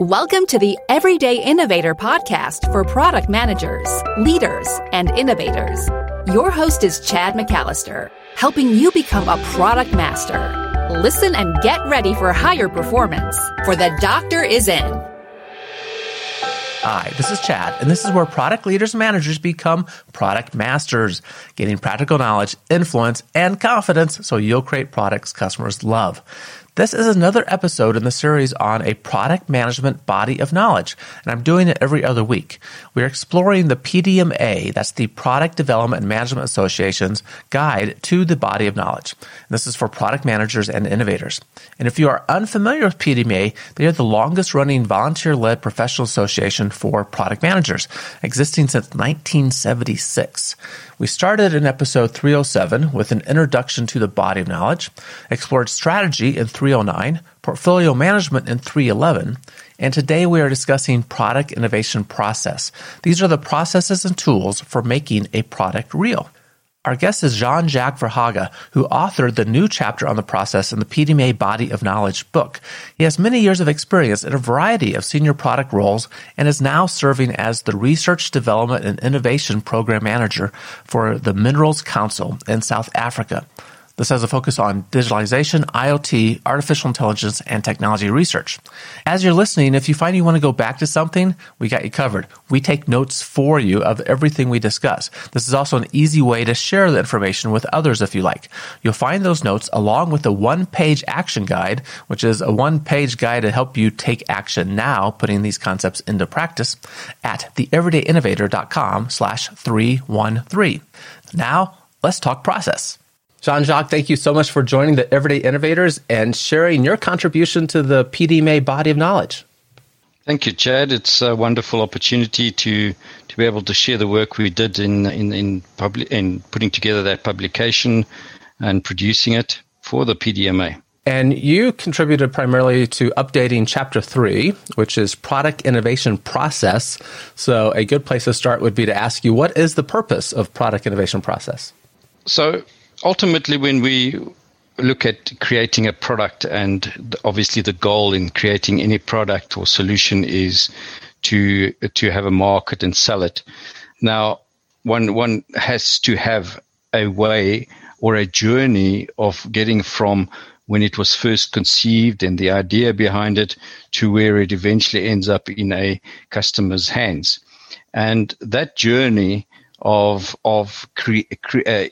Welcome to the Everyday Innovator podcast for product managers, leaders, and innovators. Your host is Chad McAllister, helping you become a product master. Listen and get ready for higher performance, for the doctor is in. Hi, this is Chad, and this is where product leaders and managers become product masters, getting practical knowledge, influence, and confidence so you'll create products customers love. This is another episode in the series on a product management body of knowledge, and I'm doing it every other week. We're exploring the PDMA, that's the Product Development and Management Association's guide to the body of knowledge. And this is for product managers and innovators. And if you are unfamiliar with PDMA, they are the longest running volunteer led professional association for product managers, existing since 1976. We started in episode 307 with an introduction to the body of knowledge, explored strategy in 309, portfolio management in 311, and today we are discussing product innovation process. These are the processes and tools for making a product real. Our guest is Jean Jacques Verhaeghe, who authored the new chapter on the process in the PDMA Body of Knowledge book. He has many years of experience in a variety of senior product roles and is now serving as the Research, Development, and Innovation Program Manager for the Minerals Council in South Africa. This has a focus on digitalization, IoT, artificial intelligence, and technology research. As you're listening, if you find you want to go back to something, we got you covered. We take notes for you of everything we discuss. This is also an easy way to share the information with others if you like. You'll find those notes along with the one page action guide, which is a one page guide to help you take action now, putting these concepts into practice at theeverydayinnovator.com slash 313. Now, let's talk process. Jean Jacques, thank you so much for joining the Everyday Innovators and sharing your contribution to the PDMA body of knowledge. Thank you, Chad. It's a wonderful opportunity to to be able to share the work we did in in in, public, in putting together that publication and producing it for the PDMA. And you contributed primarily to updating chapter three, which is product innovation process. So, a good place to start would be to ask you what is the purpose of product innovation process? So, ultimately, when we look at creating a product, and obviously the goal in creating any product or solution is to to have a market and sell it. Now, one one has to have a way or a journey of getting from when it was first conceived and the idea behind it to where it eventually ends up in a customer's hands. And that journey of of cre- cre- uh,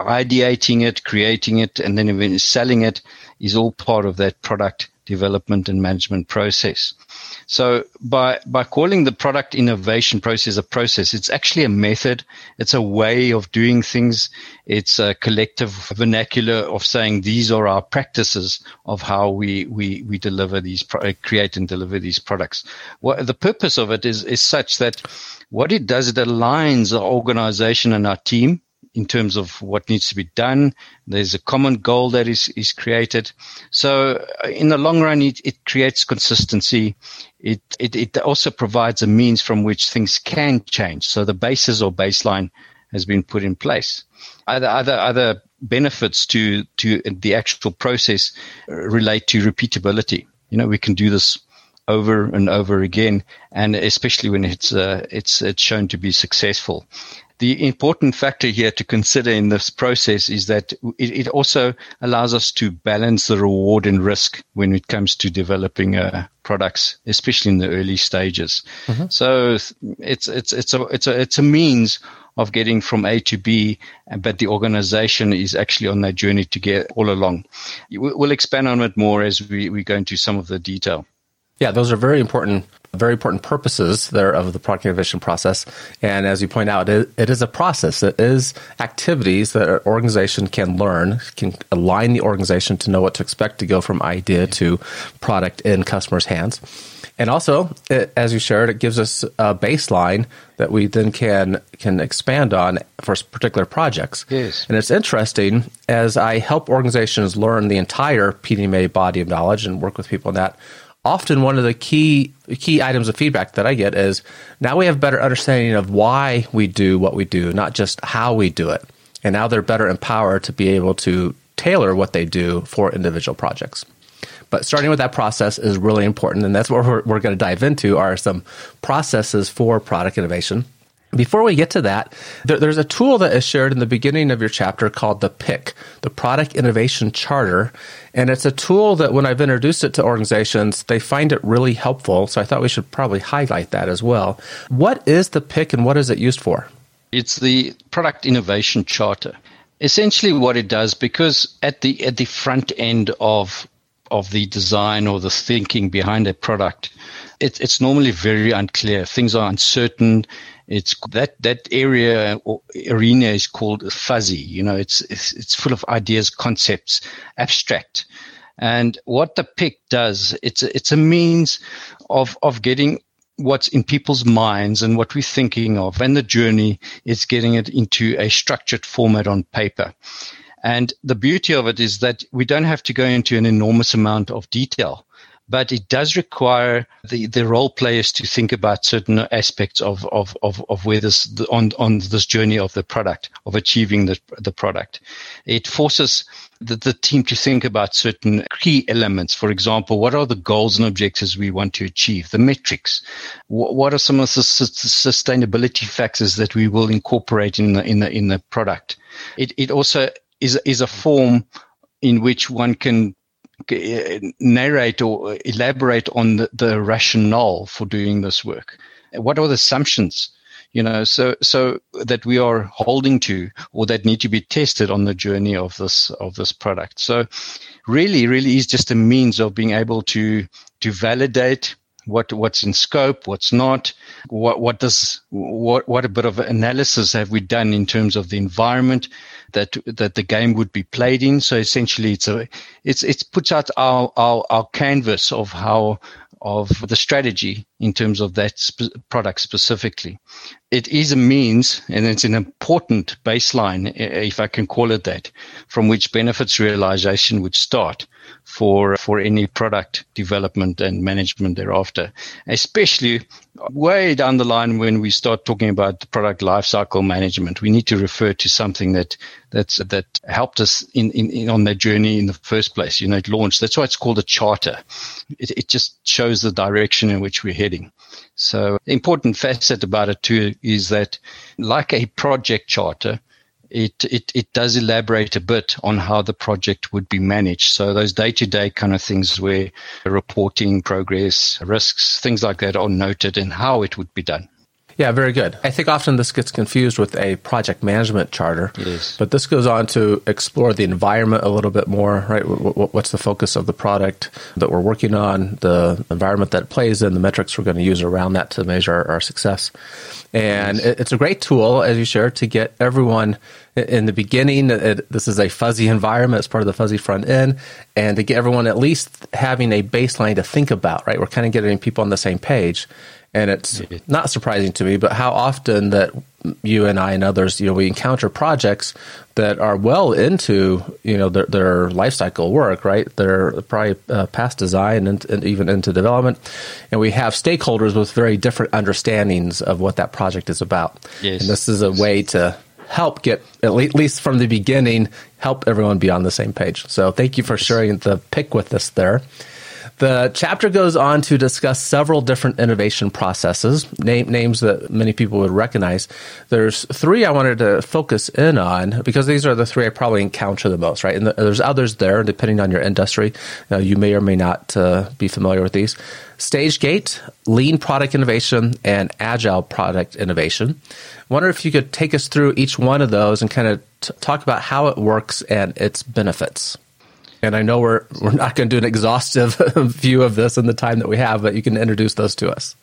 ideating it, creating it, and then even selling it is all part of that product development and management process. So by by calling the product innovation process a process, it's actually a method. It's a way of doing things. It's a collective vernacular of saying these are our practices of how we we we deliver these pro- uh, create and deliver these products. What the purpose of it is is such that what it does, it aligns our organization and our team in terms of what needs to be done. There's a common goal that is, is created. So uh, in the long run, it, it creates consistency. It, it, it also provides a means from which things can change. So the basis or baseline has been put in place. Other, other, other benefits to, to the actual process relate to repeatability. You know, we can do this over and over again, and especially when it's uh, it's it's shown to be successful. The important factor here to consider in this process is that it, it also allows us to balance the reward and risk when it comes to developing uh, products, especially in the early stages. Mm-hmm. So it's it's it's a it's a it's a means of getting from A to B, but the organization is actually on that journey to get all along. We'll expand on it more as we, we go into some of the detail. Yeah, those are very important, very important purposes there of the product innovation process. And as you point out, it, it is a process. It is activities that an organization can learn, can align the organization to know what to expect to go from idea to product in customers' hands. And also, it, as you shared, it gives us a baseline that we then can can expand on for particular projects. Yes. And it's interesting as I help organizations learn the entire PDMA body of knowledge and work with people in that often one of the key key items of feedback that I get is now we have better understanding of why we do what we do, not just how we do it. And now they're better empowered to be able to tailor what they do for individual projects. But starting with that process is really important. And that's what we're, we're going to dive into are some processes for product innovation. Before we get to that, there, there's a tool that is shared in the beginning of your chapter called the PIC, the Product Innovation Charter. And it's a tool that when I've introduced it to organizations, they find it really helpful. So I thought we should probably highlight that as well. What is the PIC and what is it used for? It's the Product Innovation Charter. Essentially, what it does, because at the at the front end of of the design or the thinking behind a product, it, it's normally very unclear. Things are uncertain it's that that area or arena is called fuzzy. You know, it's it's, it's full of ideas, concepts, abstract. And what the PIC does, it's a, it's a means of of getting what's in people's minds and what we're thinking of, and the journey is getting it into a structured format on paper. And the beauty of it is that we don't have to go into an enormous amount of detail but it does require the, the role players to think about certain aspects of, of, of, of where this on, on this journey of the product of achieving the, the product. It forces the, the team to think about certain key elements. For example, what are the goals and objectives we want to achieve? The metrics. What, what are some of the sustainability factors that we will incorporate in the in the in the product? It it also is is a form in which one can Uh, narrate or uh, elaborate on the, the rationale for doing this work. Uh, what are the assumptions? you know so so that we are holding to or that need to be tested on the journey of this of this product so really really is just a means of being able to to validate what what's in scope, what's not, what what does what what a bit of analysis have we done in terms of the environment that that the game would be played in. So essentially, it's a it's it's puts out our our, our canvas of how of the strategy in terms of that sp- product specifically. It is a means, and it's an important baseline, if I can call it that, from which benefits realization would start for for any product development and management thereafter. Especially way down the line when we start talking about product lifecycle management, we need to refer to something that that's that helped us in, in, in on that journey in the first place. You know, it launched. That's why it's called a charter. It, it just shows the direction in which we're heading. So important facet about it too is that like a project charter, it, it, it does elaborate a bit on how the project would be managed. So those day to day kind of things where reporting progress, risks, things like that are noted and how it would be done. Yeah, very good. I think often this gets confused with a project management charter. Yes. But this goes on to explore the environment a little bit more, right? What's the focus of the product that we're working on, the environment that it plays in, the metrics we're going to use around that to measure our success. And yes. it's a great tool, as you shared, to get everyone in the beginning. It, this is a fuzzy environment. It's part of the fuzzy front end. And to get everyone at least having a baseline to think about, right? We're kind of getting people on the same page. And it's not surprising to me, but how often that you and I and others, you know, we encounter projects that are well into, you know, their, their life cycle work, right? They're probably uh, past design and, and, even into development. And we have stakeholders with very different understandings of what that project is about. Yes. And this is a way to help get, at least from the beginning, help everyone be on the same page. So thank you for sharing the PIC with us there. The chapter goes on to discuss several different innovation processes, name, names that many people would recognize. There's three I wanted to focus in on because these are the three I probably encounter the most, right? And there's others there, depending on your industry. Uh, you may or may not uh, be familiar with these. Stage gate, lean product innovation, and agile product innovation. Wonder if you could take us through each one of those and kind of t- talk about how it works and its benefits. And I know we're we're not going to do an exhaustive view of this in the time that we have, but you can introduce those to us.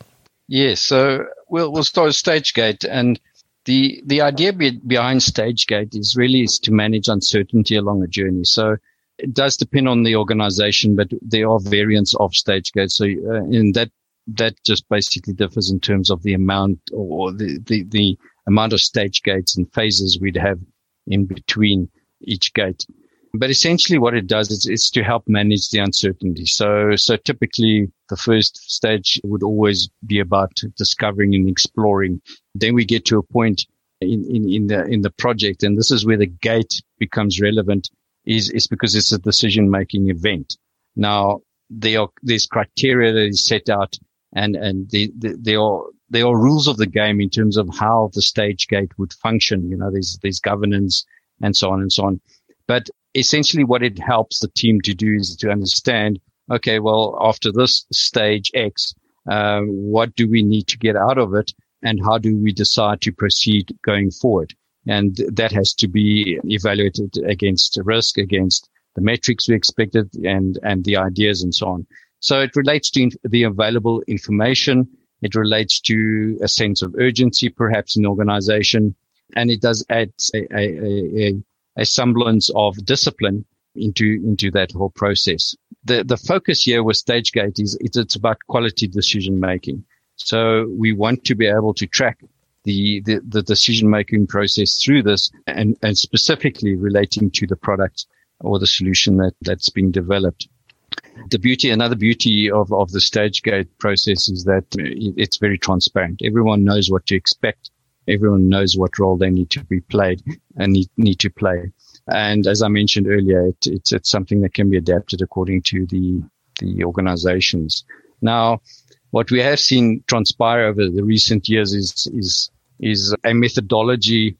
Yes, so we'll we'll start with StageGate, and the the idea be, behind StageGate is really is to manage uncertainty along a journey. So it does depend on the organization, but there are variants of StageGate. So uh, in that that just basically differs in terms of the amount or the, the, the amount of stage gates and phases we'd have in between each gate. But essentially what it does is, is to help manage the uncertainty. So, so typically the first stage would always be about discovering and exploring. Then we get to a point in, in, in the, in the project. And this is where the gate becomes relevant is, is because it's a decision making event. Now, there are, there's criteria that is set out and, and the, the, there are, there are rules of the game in terms of how the stage gate would function. You know, there's, there's governance and so on and so on. But essentially what it helps the team to do is to understand, okay, well, after this stage X, um, what do we need to get out of it? And how do we decide to proceed going forward? And that has to be evaluated against risk, against the metrics we expected and, and the ideas and so on. So it relates to the available information. It relates to a sense of urgency, perhaps in organization. And it does add a, a, a, a semblance of discipline into, into that whole process. The, the focus here with StageGate is it's about quality decision making. So we want to be able to track the, the, the decision making process through this and, and specifically relating to the product or the solution that, that's being developed. The beauty, another beauty of, of the stage gate process is that it's very transparent. Everyone knows what to expect. Everyone knows what role they need to be played and need, need to play. And as I mentioned earlier, it, it's, it's something that can be adapted according to the, the organizations. Now, what we have seen transpire over the recent years is, is, is a methodology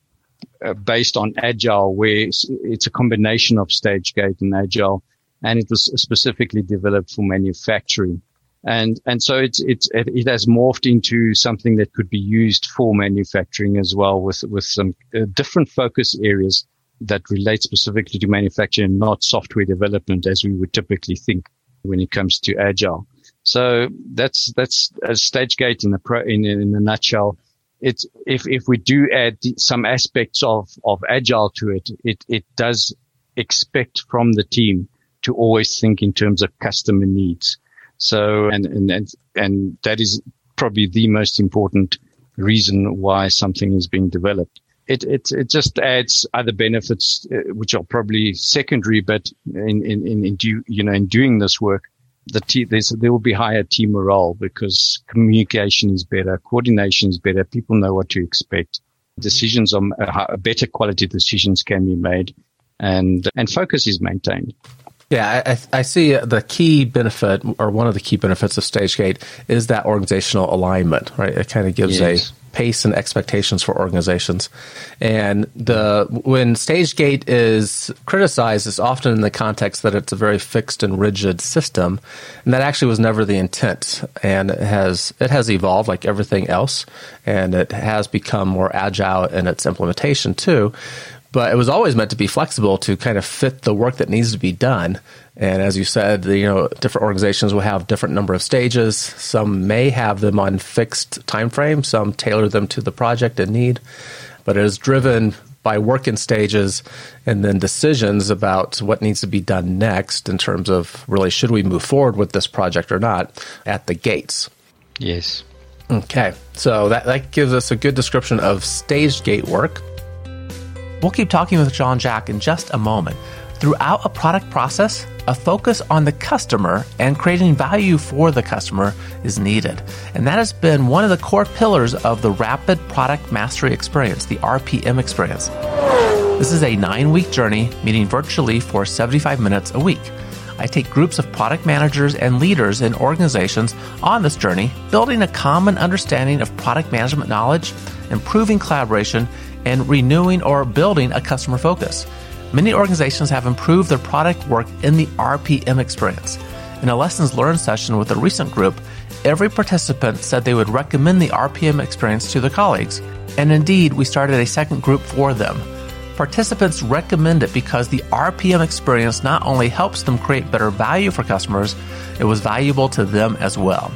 uh, based on agile where it's, it's, a combination of stage gate and agile and it was specifically developed for manufacturing and and so it's it's it, has morphed into something that could be used for manufacturing as well with with some uh, different focus areas that relate specifically to manufacturing not software development as we would typically think when it comes to agile so that's that's a stage gate in the pro in in a nutshell it's if if we do add some aspects of of agile to it, it it does expect from the team to always think in terms of customer needs. So and and and, and that is probably the most important reason why something is being developed. It it it just adds other benefits uh, which are probably secondary, but in in in, in do, you know in doing this work, the te- there will be higher team morale because communication is better, coordination is better, people know what to expect, decisions on uh, better quality decisions can be made, and and focus is maintained. Yeah, I, I, see uh, the key benefit, or one of the key benefits of StageGate, is that organizational alignment. Right, it kind of gives yes. a pace and expectations for organizations. And the when StageGate is criticized, it's often in the context that it's a very fixed and rigid system, and that actually was never the intent. And it has it has evolved like everything else, and it has become more agile in its implementation too but it was always meant to be flexible to kind of fit the work that needs to be done. And as you said, you know, different organizations will have different number of stages. Some may have them on fixed time frame. Some tailor them to the project and need. But it is driven by work in stages and then decisions about what needs to be done next in terms of really should we move forward with this project or not at the gates. Yes. Okay. So that, that gives us a good description of stage gate work. We'll keep talking with Jean Jacques in just a moment. Throughout a product process, a focus on the customer and creating value for the customer is needed. And that has been one of the core pillars of the Rapid Product Mastery Experience, the RPM experience. This is a nine week journey, meeting virtually for 75 minutes a week. I take groups of product managers and leaders in organizations on this journey, building a common understanding of product management knowledge, improving collaboration, and renewing or building a customer focus. Many organizations have improved their product work in the RPM experience. In a lessons learned session with a recent group, every participant said they would recommend the RPM experience to their colleagues. And indeed, we started a second group for them. Participants recommend it because the RPM experience not only helps them create better value for customers, it was valuable to them as well.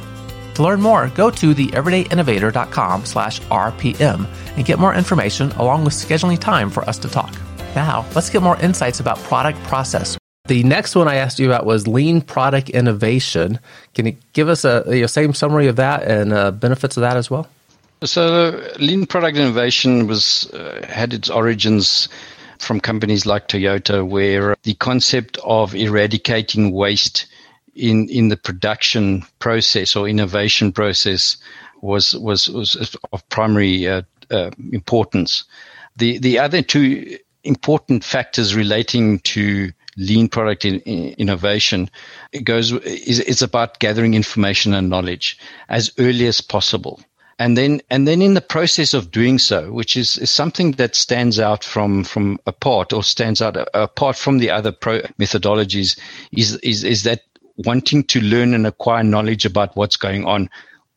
To learn more, go to theeverydayinnovator.com slash RPM and get more information along with scheduling time for us to talk. Now, let's get more insights about product process. The next one I asked you about was lean product innovation. Can you give us a you know, same summary of that and uh, benefits of that as well? So, lean product innovation was uh, had its origins from companies like Toyota, where the concept of eradicating waste in in the production process or innovation process was was was of primary uh, uh, importance. The the other two important factors relating to lean product in, in innovation, it goes is it's about gathering information and knowledge as early as possible. And then, and then in the process of doing so, which is, is something that stands out from, from apart or stands out apart from the other pro methodologies is, is, is that wanting to learn and acquire knowledge about what's going on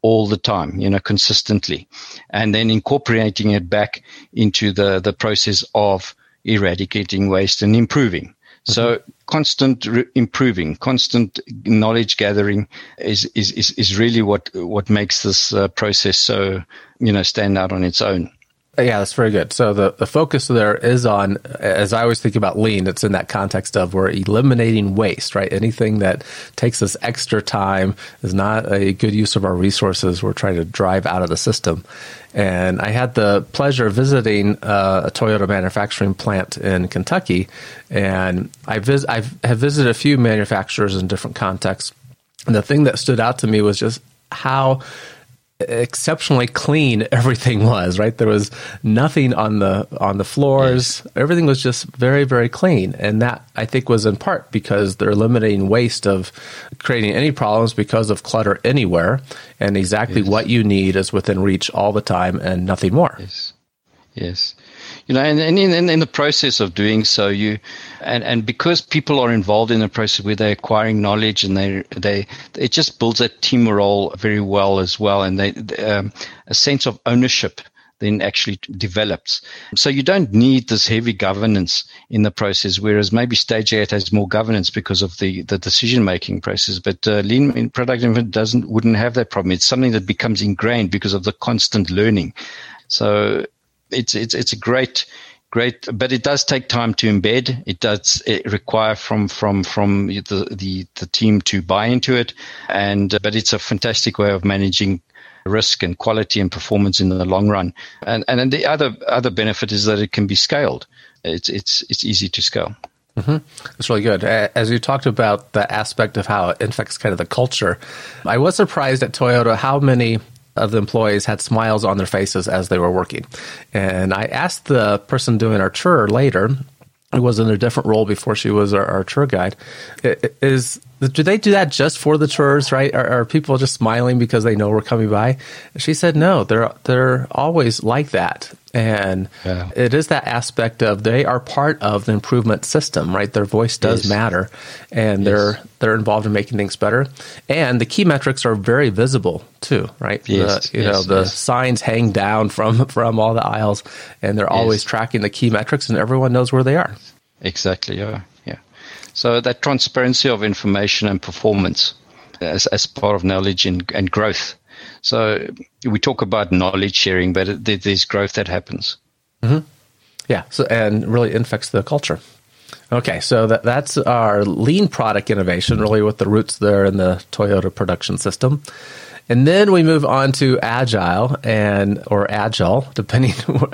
all the time, you know, consistently, and then incorporating it back into the, the process of eradicating waste and improving. Mm-hmm. So constant re- improving, constant knowledge gathering is, is, is, is really what, what makes this uh, process so, you know, stand out on its own. Yeah, that's very good. So the, the focus there is on, as I always think about lean, it's in that context of we're eliminating waste, right? Anything that takes us extra time is not a good use of our resources. We're trying to drive out of the system. And I had the pleasure of visiting uh, a Toyota manufacturing plant in Kentucky, and I vis- I've have visited a few manufacturers in different contexts. And the thing that stood out to me was just how exceptionally clean everything was right? There was nothing on the on the floors. Yes. everything was just very very clean. And that i think was in part because they're eliminating waste of creating any problems because of clutter anywhere. And exactly yes. what you need is within reach all the time and nothing more. Yes. Yes you know, and, and in, in, the process of doing so, you, and, and because people are involved in the process where they're acquiring knowledge and they, they, it just builds that team morale very well as well. And they, um, a sense of ownership then actually develops. So you don't need this heavy governance in the process, whereas maybe stage gate has more governance because of the, the decision making process. But uh, lean product doesn't wouldn't have that problem. It's something that becomes ingrained because of the constant learning. So it's it's it's a great great but it does take time to embed. It does it require from from from the, the the team to buy into it. And but it's a fantastic way of managing risk and quality and performance in the long run. And and the other other benefit is that it can be scaled. It's it's it's easy to scale. Mm-hmm. That's really good. As you talked about the aspect of how it infects kind of the culture, I was surprised at Toyota how many of the employees had smiles on their faces as they were working. And I asked the person doing our tour later, who was in a different role before she was our, our tour guide, is do they do that just for the tours, right? Are, are, people just smiling because they know we're coming by? She said, no, they're they're always like that, and yeah. it is that aspect of they are part of the improvement system, right? Their voice does yes. matter, and yes. they're they're involved in making things better, and the key metrics are very visible too, right? Yes. The, you know, the signs hang down from from all the aisles, and they're always tracking the key metrics, and everyone knows where they are. Exactly. Yeah. So that transparency of information and performance as, as part of knowledge and, and growth. So we talk about knowledge sharing, but there's growth that happens. Mm-hmm. Yeah. So, and really infects the culture. Okay, so that, that's our lean product innovation, really with the roots there in the Toyota production system. And then we move on to agile and or agile, depending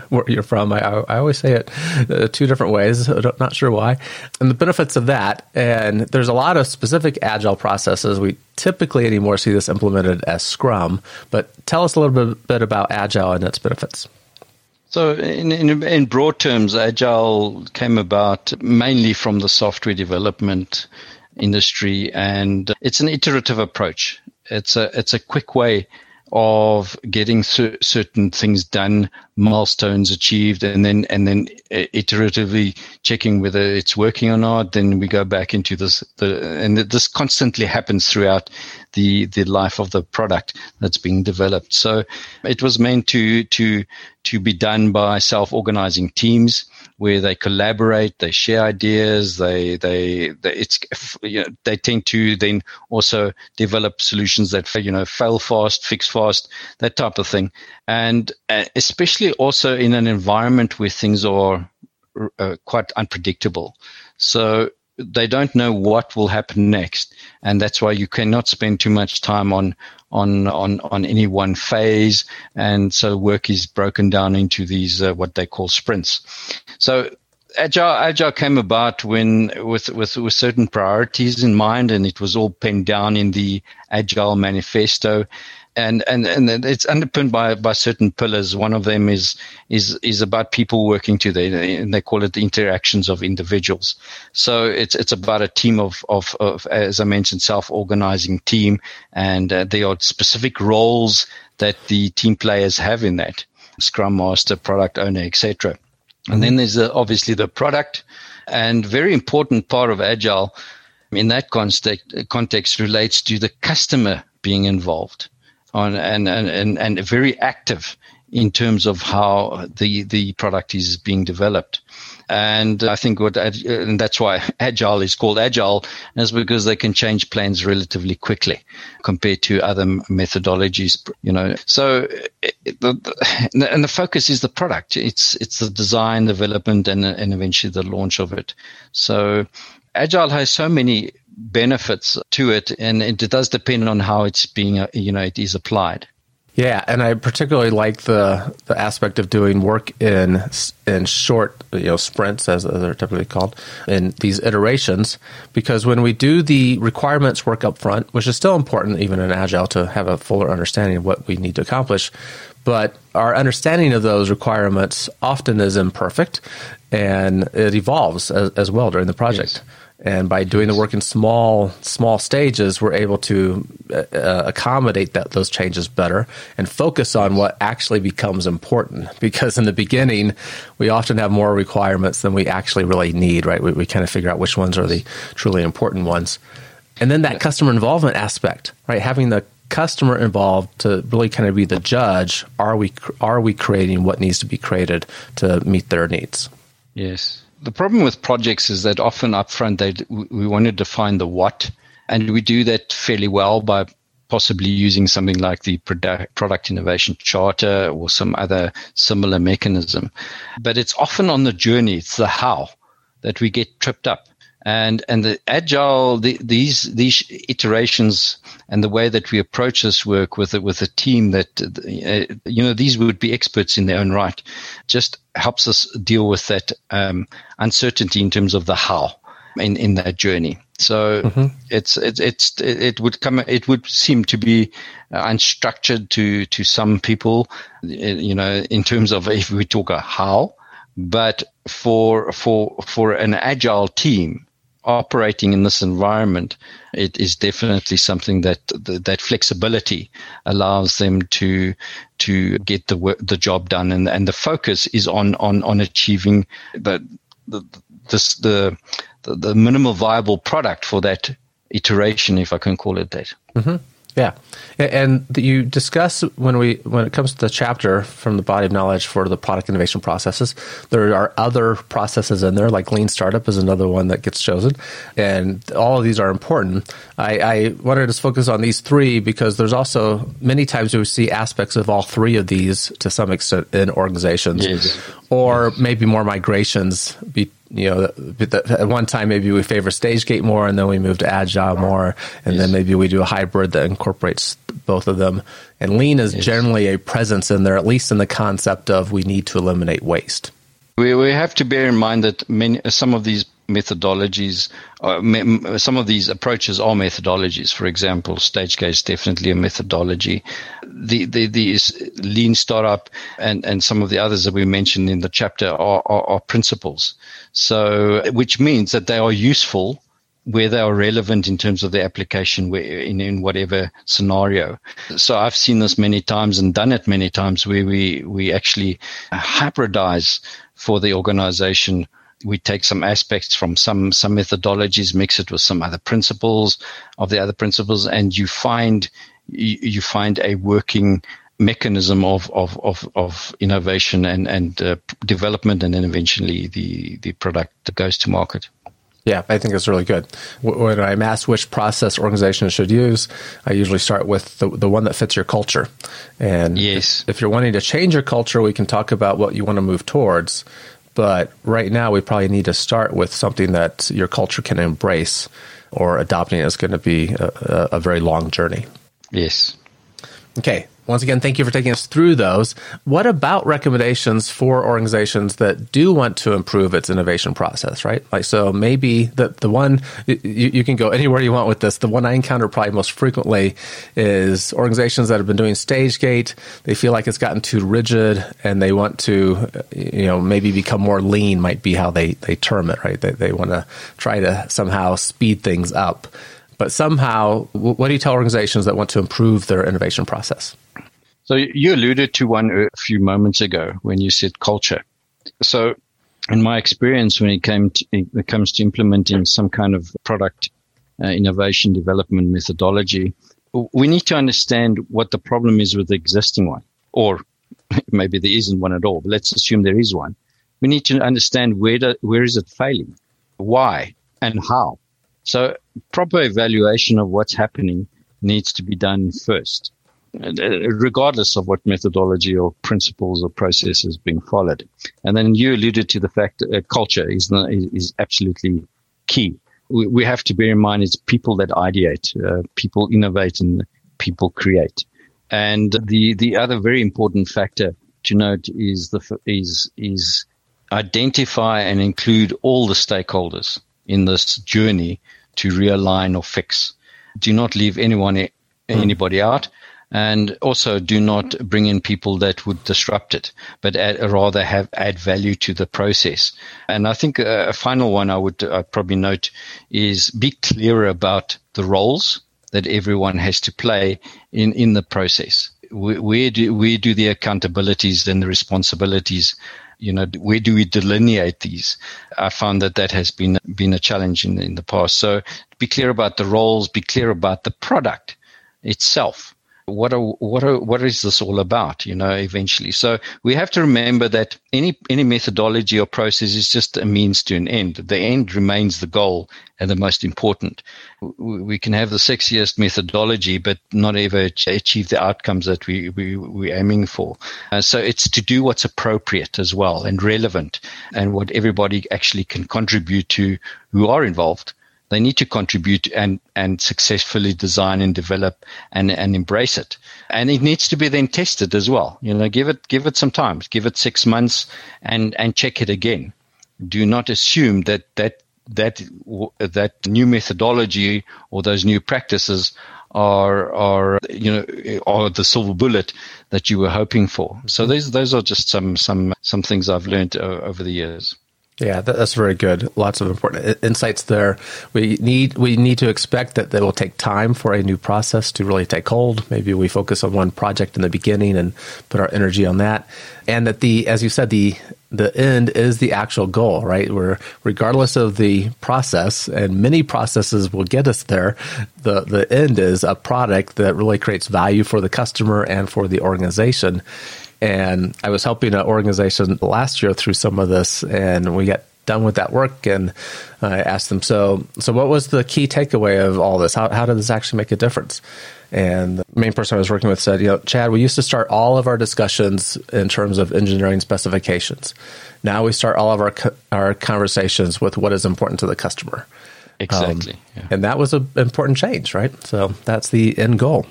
where you're from. I, I always say it uh, two different ways. Not sure why. And the benefits of that. And there's a lot of specific agile processes. We typically anymore see this implemented as Scrum. But tell us a little bit, bit about agile and its benefits. So, in, in, in, broad terms, agile came about mainly from the software development industry, and it's an iterative approach. It's a it's a quick way of getting cer- certain things done, milestones achieved, and then and then uh, iteratively checking whether it's working or not. Then we go back into this, the, and this constantly happens throughout the the life of the product that's being developed. So it was meant to to to be done by self organizing teams where they collaborate, they share ideas, they they, they it's you know, they tend to then also develop solutions that you know fail fast, fix fast, that type of thing, and uh, especially also in an environment where things are uh, quite unpredictable. So they don't know what will happen next, and that's why you cannot spend too much time on on on on any one phase, and so work is broken down into these uh, what they call sprints. So agile agile came about when with, with with certain priorities in mind and it was all penned down in the agile manifesto and and and it's underpinned by by certain pillars. One of them is is is about people working together and they call it the interactions of individuals. So it's it's about a team of of, of as i mentioned self-organizing team and uh, there are specific roles that the team players have in that scrum master product owner etc and then there's the, obviously the product and very important part of agile in that context, context relates to the customer being involved on and, and, and, and very active in terms of how the, the product is being developed. And I think what, and that's why agile is called agile is because they can change plans relatively quickly compared to other methodologies, you know. So, the, and the focus is the product. It's, it's the design, development, and, and eventually the launch of it. So, agile has so many benefits to it, and it does depend on how it's being, uh, you know, it is applied. Yeah, and I particularly like the the aspect of doing work in in short, you know, sprints as they're typically called, in these iterations, because when we do the requirements work up front, which is still important even in agile to have a fuller understanding of what we need to accomplish, but our understanding of those requirements often is imperfect, and it evolves as, as well during the project. Yes. And by doing the work in small small stages, we're able to uh, uh, accommodate that those changes better and focus on what actually becomes important. Because in the beginning, we often have more requirements than we actually really need. Right? We, we kind of figure out which ones are the truly important ones. And then that customer involvement aspect, right? Having the customer involved to really kind of be the judge. Are we are we creating what needs to be created to meet their needs? Yes the problem with projects is that often upfront they we want to define the what, and we do that fairly well by possibly using something like the product, product innovation charter or some other similar mechanism. But it's often on the journey, it's the how that we get tripped up and and the agile the, these these iterations and the way that we approach this work with a, with a team that uh, you know these would be experts in their own right just helps us deal with that um, uncertainty in terms of the how in in that journey so mm-hmm. it's it's it's it would come it would seem to be unstructured to to some people you know in terms of if we talk a how but for for for an agile team operating in this environment, it is definitely something that that flexibility allows them to to get the work, the job done, and and the focus is on on on achieving the the this the the, minimal viable product for that iteration, if I can call it that. Mm-hmm. Yeah, and you discuss when we when it comes to the chapter from the body of knowledge for the product innovation processes, there are other processes in there, like lean startup is another one that gets chosen, and all of these are important. I, I wanted to focus on these three because there's also many times we see aspects of all three of these to some extent in organizations, yes. or yes. maybe more migrations be, you know, at one time maybe we favor StageGate more, and then we move to Agile more, and yes. then maybe we do a hybrid that incorporates both of them. And Lean is yes. generally a presence in there, at least in the concept of we need to eliminate waste. We we have to bear in mind that many some of these methodologies, uh, some of these approaches are methodologies. For example, StageGate is definitely a methodology. The, the, these lean startup and, and some of the others that we mentioned in the chapter are, are, are principles. So, which means that they are useful where they are relevant in terms of the application in, in whatever scenario. So I've seen this many times and done it many times where we, we actually hybridize for the organization we take some aspects from some some methodologies, mix it with some other principles of the other principles, and you find you, you find a working mechanism of of of, of innovation and and uh, development, and then eventually the the product that goes to market. Yeah, I think it's really good. When I'm asked which process organizations should use, I usually start with the, the one that fits your culture. And yes. if you're wanting to change your culture, we can talk about what you want to move towards. But right now, we probably need to start with something that your culture can embrace, or adopting is going to be a, a very long journey. Yes. Okay. Once again, thank you for taking us through those. What about recommendations for organizations that do want to improve its innovation process, right? Like, so maybe the, the one, you, you can go anywhere you want with this. The one I encounter probably most frequently is organizations that have been doing stage gate. They feel like it's gotten too rigid and they want to, you know, maybe become more lean might be how they, they term it, right? They, they want to try to somehow speed things up. But somehow, what do you tell organizations that want to improve their innovation process? So you alluded to one a few moments ago when you said culture. So in my experience, when it came to, it comes to implementing some kind of product uh, innovation development methodology, we need to understand what the problem is with the existing one, or maybe there isn't one at all. But let's assume there is one. We need to understand where do, where is it failing, why, and how. So proper evaluation of what's happening needs to be done first. Regardless of what methodology or principles or processes being followed. And then you alluded to the fact that uh, culture is, not, is absolutely key. We, we, have to bear in mind it's people that ideate, uh, people innovate, and people create. And the the other very important factor to note is the is is identify and include all the stakeholders in this journey to realign or fix. Do not leave anyone hmm. anybody out and also do not bring in people that would disrupt it, but add, rather have add value to the process. And I think a, a final one I would uh, probably note is be clear about the roles that everyone has to play in, in the process. Where do where do the accountabilities and the responsibilities you know where do we delineate these? I found that that has been been a challenge in, in the past. So be clear about the roles be clear about the product itself what are, what are, what is this all about? You know, eventually. So we have to remember that any any methodology or process is just a means to an end. The end remains the goal and the most important. We can have the sexiest methodology, but not ever achieve the outcomes that we, we we're aiming for. Uh, so it's to do what's appropriate as well and relevant, and what everybody actually can contribute to who are involved they need to contribute and, and successfully design and develop and, and embrace it. And it needs to be then tested as well. You know, give it, give it some time, give it six months and, and check it again. Do not assume that, that, that, that new methodology or those new practices are, are, you know, are the silver bullet that you were hoping for. So those, those are just some, some, some things I've learned over the years. Yeah, that's very good. Lots of important insights there. We need we need to expect that it will take time for a new process to really take hold. Maybe we focus on one project in the beginning and put our energy on that, and that the as you said the the end is the actual goal, right? Where regardless of the process, and many processes will get us there, the the end is a product that really creates value for the customer and for the organization. And I was helping an organization last year through some of this, and we got done with that work. And I asked them, so, so what was the key takeaway of all this? How, how did this actually make a difference? And the main person I was working with said, you know, Chad, we used to start all of our discussions in terms of engineering specifications. Now we start all of our our conversations with what is important to the customer. Exactly. Um, yeah. And that was an important change, right? So that's the end goal.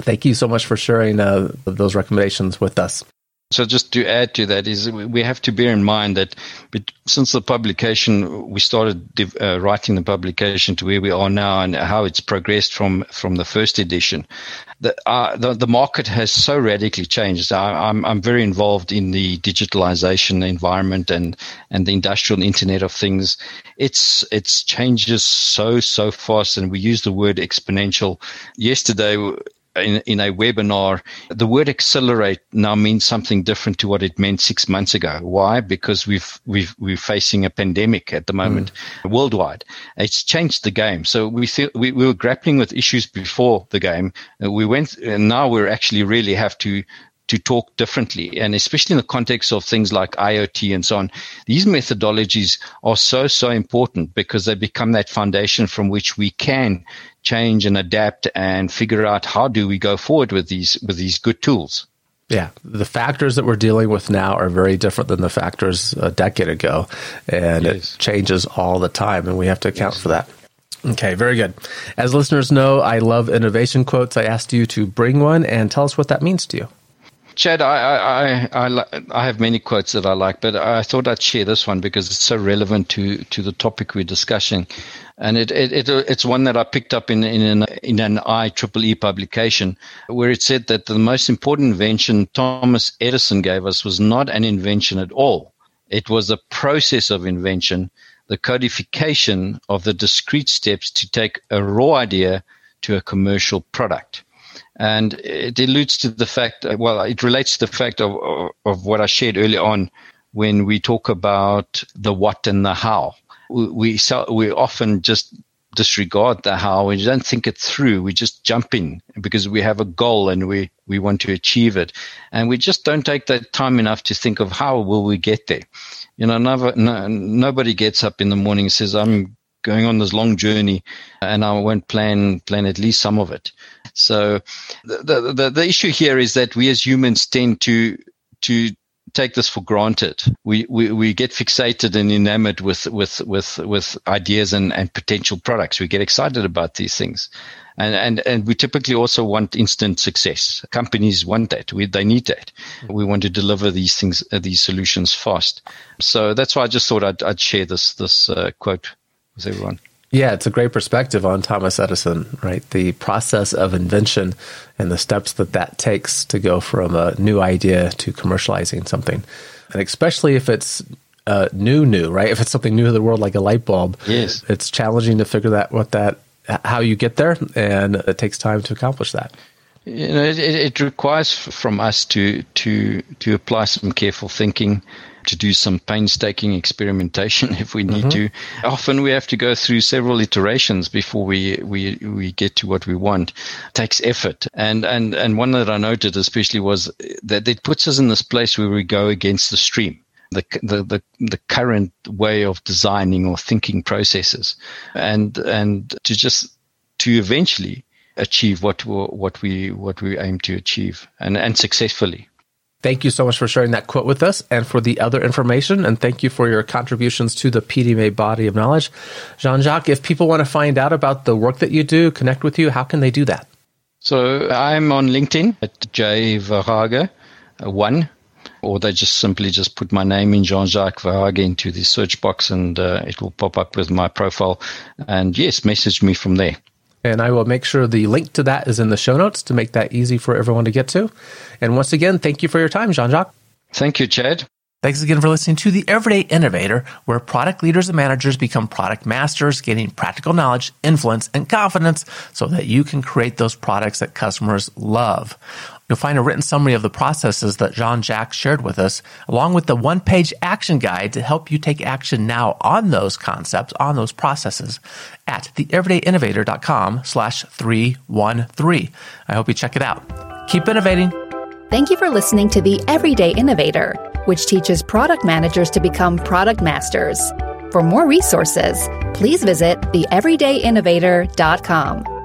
Thank you so much for sharing uh, those recommendations with us. So just to add to that is we have to bear in mind that since the publication, we started uh, writing the publication to where we are now and how it's progressed from, from the first edition. The, uh, the, the, market has so radically changed. I, I'm, I'm very involved in the digitalization environment and, and the industrial internet of things. It's, it's changes so, so fast. And we use the word exponential. Yesterday, in, in a webinar, the word accelerate now means something different to what it meant six months ago. Why? Because we've, we've, we're facing a pandemic at the moment mm. worldwide. It's changed the game. So we feel, we, we were grappling with issues before the game. Uh, we went, and now we're actually really have to, to talk differently. And especially in the context of things like IoT and so on, these methodologies are so, so important because they become that foundation from which we can change and adapt and figure out how do we go forward with these, with these good tools. Yeah, the factors that we're dealing with now are very different than the factors a decade ago, and yes. it changes all the time, and we have to account yes. for that. Okay, very good. As listeners know, I love innovation quotes. I asked you to bring one and tell us what that means to you. Chad, I, I, I, I, have many quotes that I like, but I thought I'd share this one because it's so relevant to, to the topic we're discussing. And it, it, it it's one that I picked up in, in an, in an IEEE publication where it said that the most important invention Thomas Edison gave us was not an invention at all. It was a process of invention the codification of the discrete steps to take a raw idea to a commercial product. And it alludes to the fact, uh, well, it relates to the fact of, of, of what I shared earlier on when we talk about the what and the how. We, we, we often just disregard the how. We don't think it through. We just jump in because we have a goal and we, we want to achieve it. And we just don't take that time enough to think of how will we get there. You know, never, no, nobody gets up in the morning and says, I'm going on this long journey and I won't plan, plan at least some of it. So the, the, the issue here is that we as humans tend to, to take this for granted. We, we, we get fixated and enamored with, with, with, with ideas and, and potential products. We get excited about these things. And, and, and we typically also want instant success. Companies want that. We, they need that. We want to deliver these things, these solutions fast. So that's why I just thought I'd, I'd share this, this uh, quote with everyone. Yeah, it's a great perspective on Thomas Edison, right? The process of invention and the steps that that takes to go from a new idea to commercializing something. And especially if it's uh, new, new, right? If it's something new to the world like a light bulb, yes, it's challenging to figure that what that how you get there, and it takes time to accomplish that. You know, it, it requires from us to to to apply some careful thinking, to do some painstaking experimentation if we need mm-hmm. to. Often we have to go through several iterations before we, we, we get to what we want. It takes effort. And, and, and one that I noted especially was that it puts us in this place where we go against the stream the, the, the, the current way of designing or thinking processes and, and to just, to eventually achieve what, what we, what we aim to achieve and, and successfully. Thank you so much for sharing that quote with us and for the other information. And thank you for your contributions to the PDMA body of knowledge. Jean Jacques, if people want to find out about the work that you do, connect with you, how can they do that? So I'm on LinkedIn at J Verhaage one or they just simply just put my name in Jean-Jacques Verhaage into the search box and uh, it will pop up with my profile. And yes, message me from there. And I will make sure the link to that is in the show notes to make that easy for everyone to get to. And once again, thank you for your time, Jean-Jacques. Thank you, Chad. Thanks again for listening to The Everyday Innovator, where product leaders and managers become product masters, gaining practical knowledge, influence, and confidence so that you can create those products that customers love. You'll find a written summary of the processes that Jean Jacques shared with us, along with the one page action guide to help you take action now on those concepts, on those processes at theeverydayinnovator.com slash 313. I hope you check it out. Keep innovating. Thank you for listening to The Everyday Innovator, which teaches product managers to become product masters. For more resources, please visit theeverydayinnovator.com.